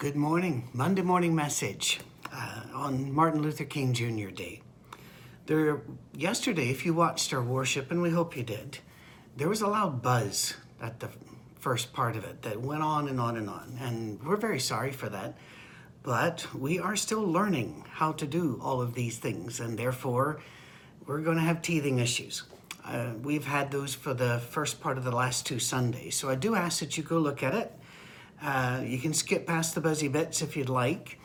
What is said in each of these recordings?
Good morning. Monday morning message uh, on Martin Luther King Jr. Day. There, yesterday, if you watched our worship, and we hope you did, there was a loud buzz at the first part of it that went on and on and on. And we're very sorry for that. But we are still learning how to do all of these things, and therefore, we're going to have teething issues. Uh, we've had those for the first part of the last two Sundays. So I do ask that you go look at it. Uh, you can skip past the buzzy bits if you'd like.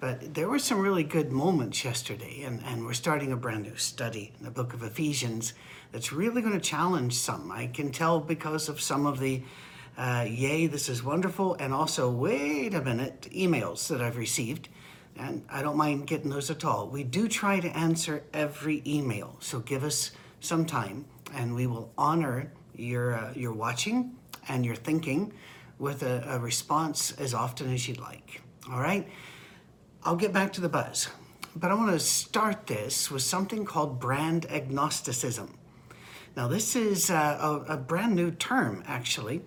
But there were some really good moments yesterday, and, and we're starting a brand new study in the book of Ephesians that's really going to challenge some. I can tell because of some of the uh, yay, this is wonderful, and also, wait a minute, emails that I've received. And I don't mind getting those at all. We do try to answer every email, so give us some time, and we will honor your, uh, your watching and your thinking with a, a response as often as you'd like. All right? I'll get back to the buzz, but I want to start this with something called brand agnosticism. Now, this is uh, a, a brand new term, actually,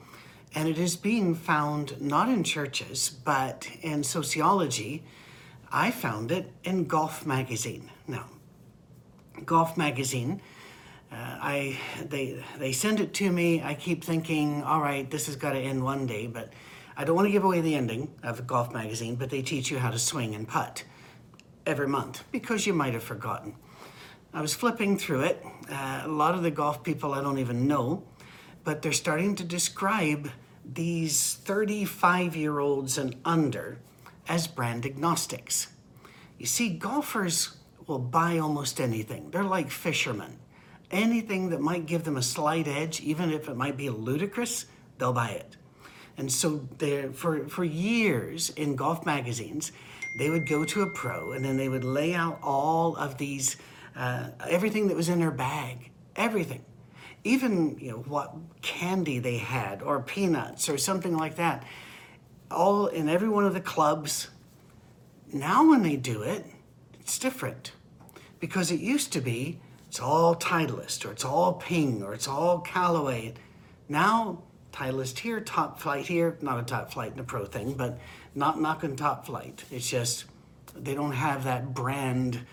and it is being found not in churches, but in sociology. I found it in Golf Magazine. Now, Golf Magazine, uh, I they they send it to me. I keep thinking, all right, this has got to end one day, but I don't want to give away the ending of a Golf Magazine. But they teach you how to swing and putt every month because you might have forgotten. I was flipping through it. Uh, a lot of the golf people I don't even know, but they're starting to describe these 35 year olds and under as brand agnostics. You see, golfers will buy almost anything, they're like fishermen. Anything that might give them a slight edge, even if it might be ludicrous, they'll buy it. And so for, for years in golf magazines, they would go to a pro and then they would lay out all of these, uh, everything that was in their bag, everything even you know what candy they had or peanuts or something like that all in every one of the clubs now when they do it it's different because it used to be it's all titleist or it's all ping or it's all callaway now titleist here Top-Flite here not a Top-Flite and a pro thing but not knocking Top-Flite it's just they don't have that brand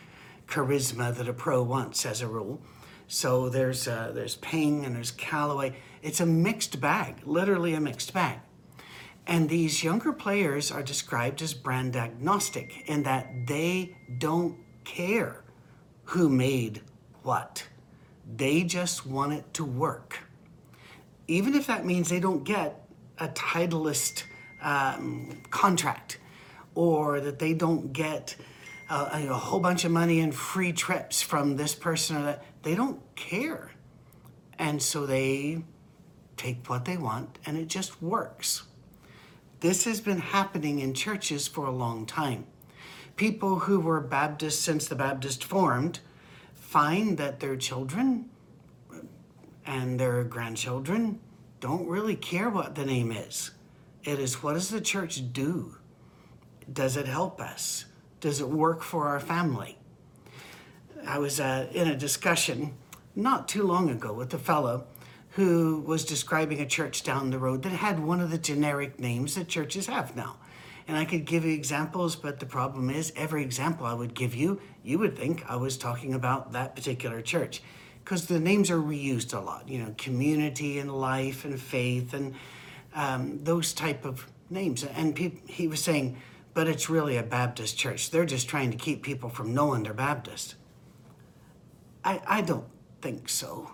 charisma that a pro wants as a rule so there's uh, there's Ping and there's Callaway. It's a mixed bag, literally a mixed bag. And these younger players are described as brand agnostic in that they don't care who made what. They just want it to work. Even if that means they don't get a Titleist um, contract or that they don't get uh, a, a whole bunch of money and free trips from this person or that they don't care. And so they take what they want and it just works. This has been happening in churches for a long time. People who were Baptists since the Baptist formed find that their children and their grandchildren don't really care what the name is. It is what does the church do? Does it help us? Does it work for our family? I was uh, in a discussion not too long ago with a fellow who was describing a church down the road that had one of the generic names that churches have now. And I could give you examples, but the problem is, every example I would give you, you would think I was talking about that particular church. Because the names are reused a lot, you know, community and life and faith and um, those type of names. And pe- he was saying, but it's really a Baptist church. They're just trying to keep people from knowing they're Baptist. I, I don't think so.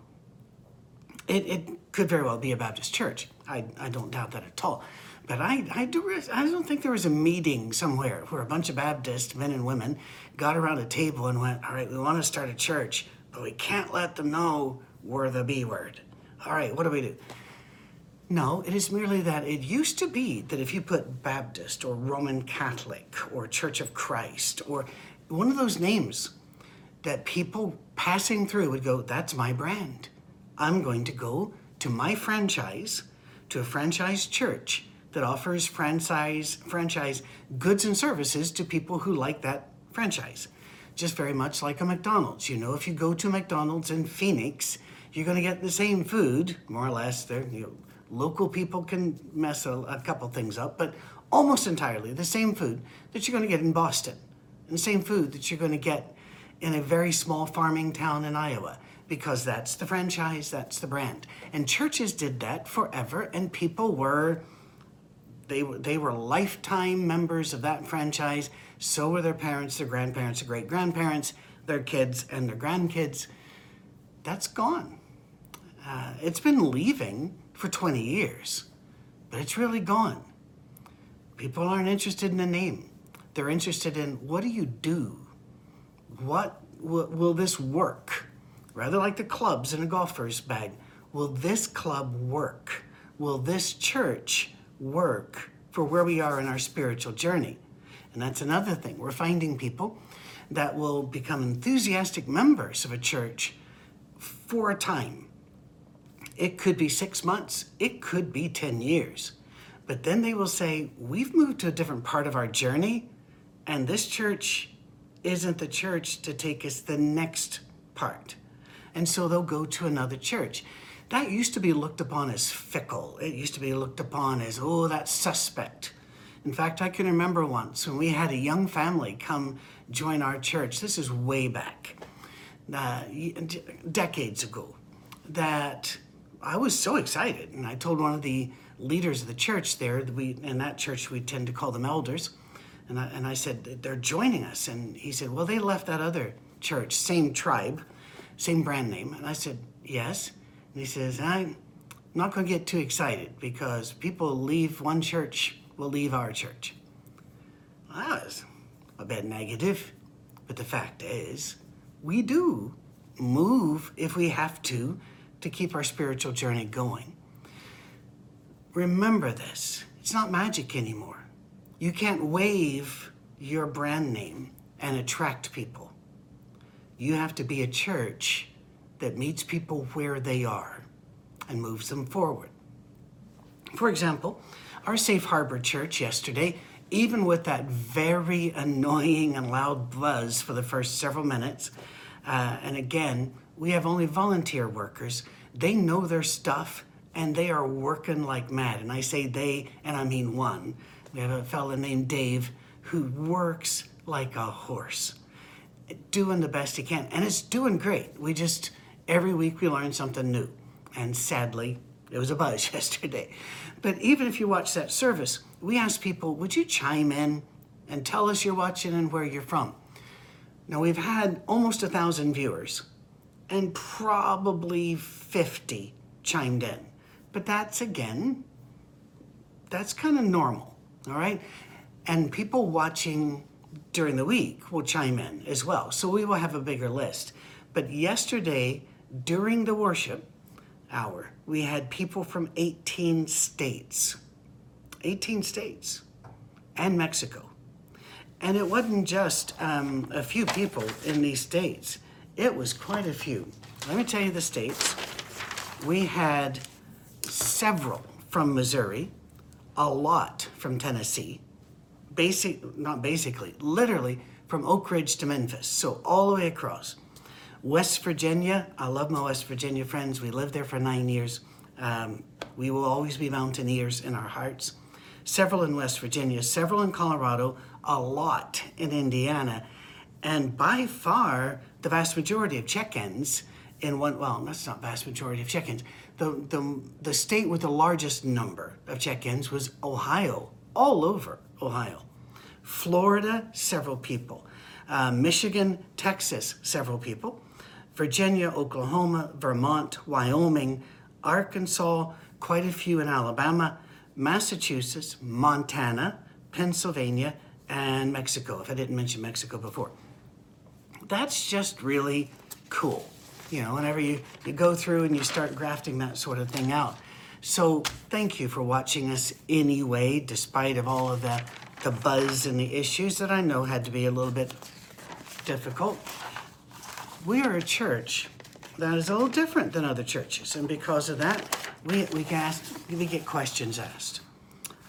It, it could very well be a Baptist church. I, I don't doubt that at all. But I, I, do, I don't think there was a meeting somewhere where a bunch of Baptist men and women got around a table and went, All right, we want to start a church, but we can't let them know we're the B word. All right, what do we do? No, it is merely that it used to be that if you put Baptist or Roman Catholic or Church of Christ or one of those names that people passing through would go, That's my brand. I'm going to go to my franchise, to a franchise church that offers franchise, franchise goods and services to people who like that franchise. Just very much like a McDonald's. You know, if you go to McDonald's in Phoenix, you're going to get the same food, more or less. They're you know, Local people can mess a, a couple things up, but almost entirely the same food that you're going to get in Boston, and the same food that you're going to get in a very small farming town in Iowa, because that's the franchise, that's the brand. And churches did that forever, and people were they were they were lifetime members of that franchise. So were their parents, their grandparents, their great grandparents, their kids, and their grandkids. That's gone. Uh, it's been leaving for 20 years, but it's really gone. People aren't interested in the name. They're interested in what do you do? What will, will this work? Rather like the clubs in a golfer's bag. Will this club work? Will this church work for where we are in our spiritual journey? And that's another thing. We're finding people that will become enthusiastic members of a church for a time. It could be six months, it could be 10 years. But then they will say, We've moved to a different part of our journey, and this church isn't the church to take us the next part. And so they'll go to another church. That used to be looked upon as fickle. It used to be looked upon as, oh, that's suspect. In fact, I can remember once when we had a young family come join our church. This is way back, uh, decades ago, that I was so excited. And I told one of the leaders of the church there, we, in that church, we tend to call them elders. And I, and I said, they're joining us. And he said, well, they left that other church, same tribe, same brand name. And I said, yes. He says, I'm not going to get too excited because people leave one church, will leave our church. Well, that was a bit negative. But the fact is, we do move if we have to to keep our spiritual journey going. Remember this it's not magic anymore. You can't wave your brand name and attract people. You have to be a church that meets people where they are and moves them forward. For example, our Safe Harbor Church yesterday, even with that very annoying and loud buzz for the first several minutes, uh, and again, we have only volunteer workers. They know their stuff and they are working like mad. And I say they, and I mean one. We have a fellow named Dave who works like a horse, doing the best he can. And it's doing great. We just, every week we learn something new. And sadly, it was a buzz yesterday. But even if you watch that service, we ask people, would you chime in and tell us you're watching and where you're from? Now, we've had almost a thousand viewers and probably 50 chimed in. But that's again, that's kind of normal, all right? And people watching during the week will chime in as well. So we will have a bigger list. But yesterday, during the worship hour, we had people from 18 states. 18 states and Mexico. And it wasn't just um, a few people in these states, it was quite a few. Let me tell you the states. We had several from Missouri, a lot from Tennessee, basic, not basically, literally from Oak Ridge to Memphis, so all the way across. West Virginia, I love my West Virginia friends. We lived there for nine years. Um, we will always be mountaineers in our hearts. Several in West Virginia, several in Colorado, a lot in Indiana, and by far the vast majority of check-ins in one. Well, that's not vast majority of check-ins. The the the state with the largest number of check-ins was Ohio, all over Ohio. Florida, several people. Uh, Michigan, Texas, several people. Virginia, Oklahoma, Vermont, Wyoming, Arkansas, quite a few in Alabama, Massachusetts, Montana, Pennsylvania, and Mexico, if I didn't mention Mexico before. That's just really cool, you know, whenever you, you go through and you start grafting that sort of thing out. So thank you for watching us anyway, despite of all of the, the buzz and the issues that I know had to be a little bit difficult we are a church that is a little different than other churches, and because of that, we we get we get questions asked.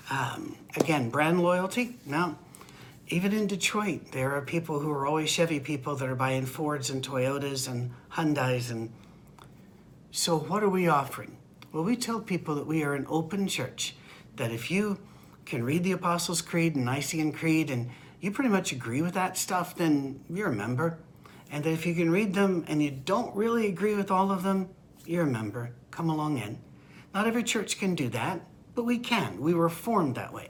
Um, again, brand loyalty. No, even in Detroit, there are people who are always Chevy people that are buying Fords and Toyotas and Hyundai's, and so what are we offering? Well, we tell people that we are an open church, that if you can read the Apostles' Creed and Nicene Creed and you pretty much agree with that stuff, then you're a member. And that if you can read them and you don't really agree with all of them, you're a member. Come along in. Not every church can do that, but we can. We were formed that way.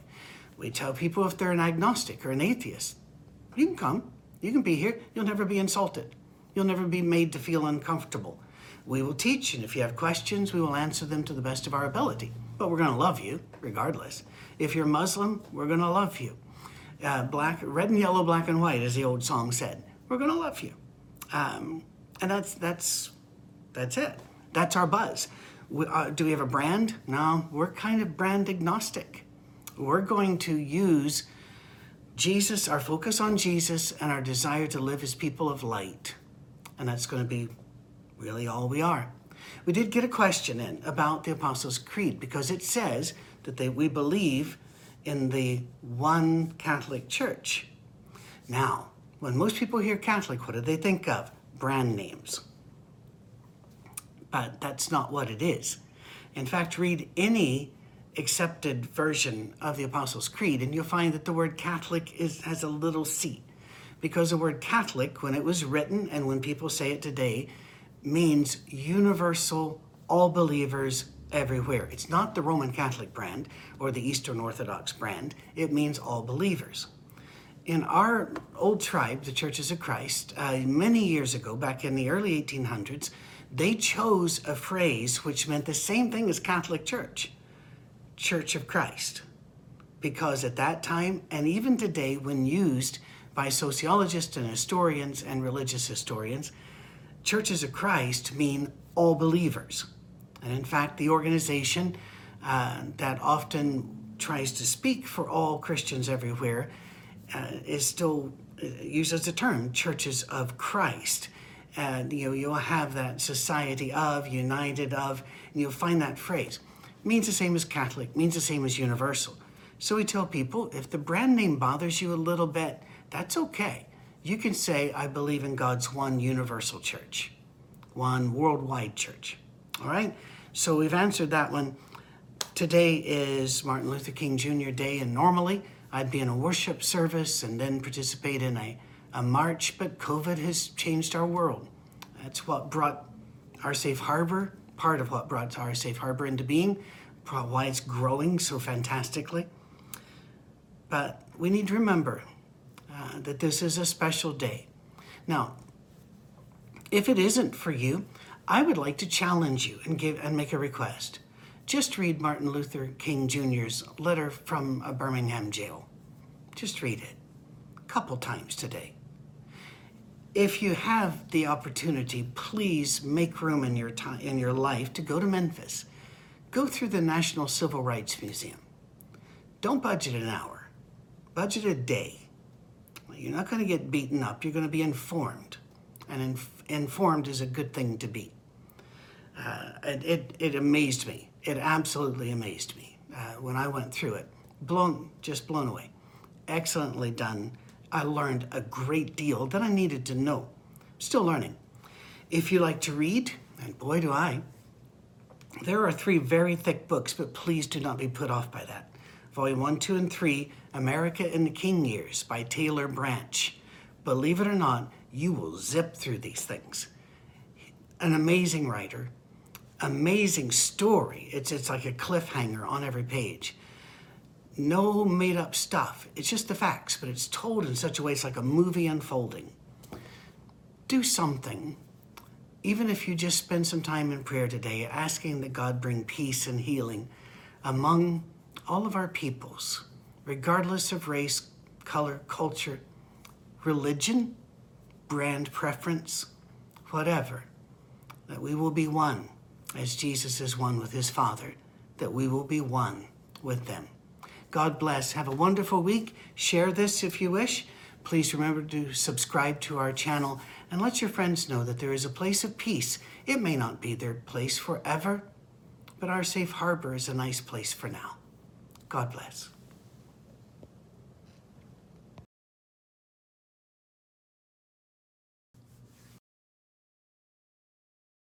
We tell people if they're an agnostic or an atheist, you can come. You can be here. You'll never be insulted. You'll never be made to feel uncomfortable. We will teach, and if you have questions, we will answer them to the best of our ability. But we're going to love you regardless. If you're Muslim, we're going to love you. Uh, black, red and yellow, black and white, as the old song said. We're going to love you, um, and that's that's that's it. That's our buzz. We, uh, do we have a brand? No, we're kind of brand agnostic. We're going to use Jesus, our focus on Jesus, and our desire to live as people of light. And that's going to be really all we are. We did get a question in about the Apostles' Creed because it says that they, we believe in the one Catholic Church. Now, when most people hear Catholic, what do they think of? Brand names. But that's not what it is. In fact, read any accepted version of the Apostles' Creed, and you'll find that the word Catholic is, has a little C. Because the word Catholic, when it was written and when people say it today, means universal, all believers everywhere. It's not the Roman Catholic brand or the Eastern Orthodox brand, it means all believers. In our old tribe, the Churches of Christ, uh, many years ago, back in the early 1800s, they chose a phrase which meant the same thing as Catholic Church Church of Christ. Because at that time, and even today, when used by sociologists and historians and religious historians, churches of Christ mean all believers. And in fact, the organization uh, that often tries to speak for all Christians everywhere uh, is still uh, uses the term churches of Christ. And you know, you'll have that society of, united of, and you'll find that phrase. means the same as Catholic, means the same as universal. So we tell people if the brand name bothers you a little bit, that's okay. You can say, I believe in God's one universal church, one worldwide church. All right? So we've answered that one. Today is Martin Luther King Jr. Day, and normally I'd be in a worship service and then participate in a, a march, but COVID has changed our world. That's what brought our safe harbor, part of what brought our safe harbor into being, why it's growing so fantastically. But we need to remember uh, that this is a special day. Now, if it isn't for you, I would like to challenge you and give and make a request. Just read Martin Luther King Jr.'s letter from a Birmingham jail. Just read it a couple times today. If you have the opportunity, please make room in your time in your life to go to Memphis. Go through the National Civil Rights Museum. Don't budget an hour. Budget a day. You're not going to get beaten up. You're going to be informed. And inf- informed is a good thing to be. Uh, it, it, it amazed me. It absolutely amazed me uh, when I went through it. Blown, just blown away. Excellently done. I learned a great deal that I needed to know. Still learning. If you like to read, and boy do I, there are three very thick books, but please do not be put off by that. Volume 1, 2, and 3 America in the King Years by Taylor Branch. Believe it or not, you will zip through these things. An amazing writer, amazing story. It's, it's like a cliffhanger on every page. No made up stuff. It's just the facts, but it's told in such a way it's like a movie unfolding. Do something, even if you just spend some time in prayer today, asking that God bring peace and healing among all of our peoples, regardless of race, color, culture, religion, brand preference, whatever, that we will be one as Jesus is one with his Father, that we will be one with them. God bless. Have a wonderful week. Share this if you wish. Please remember to subscribe to our channel and let your friends know that there is a place of peace. It may not be their place forever, but our safe harbor is a nice place for now. God bless.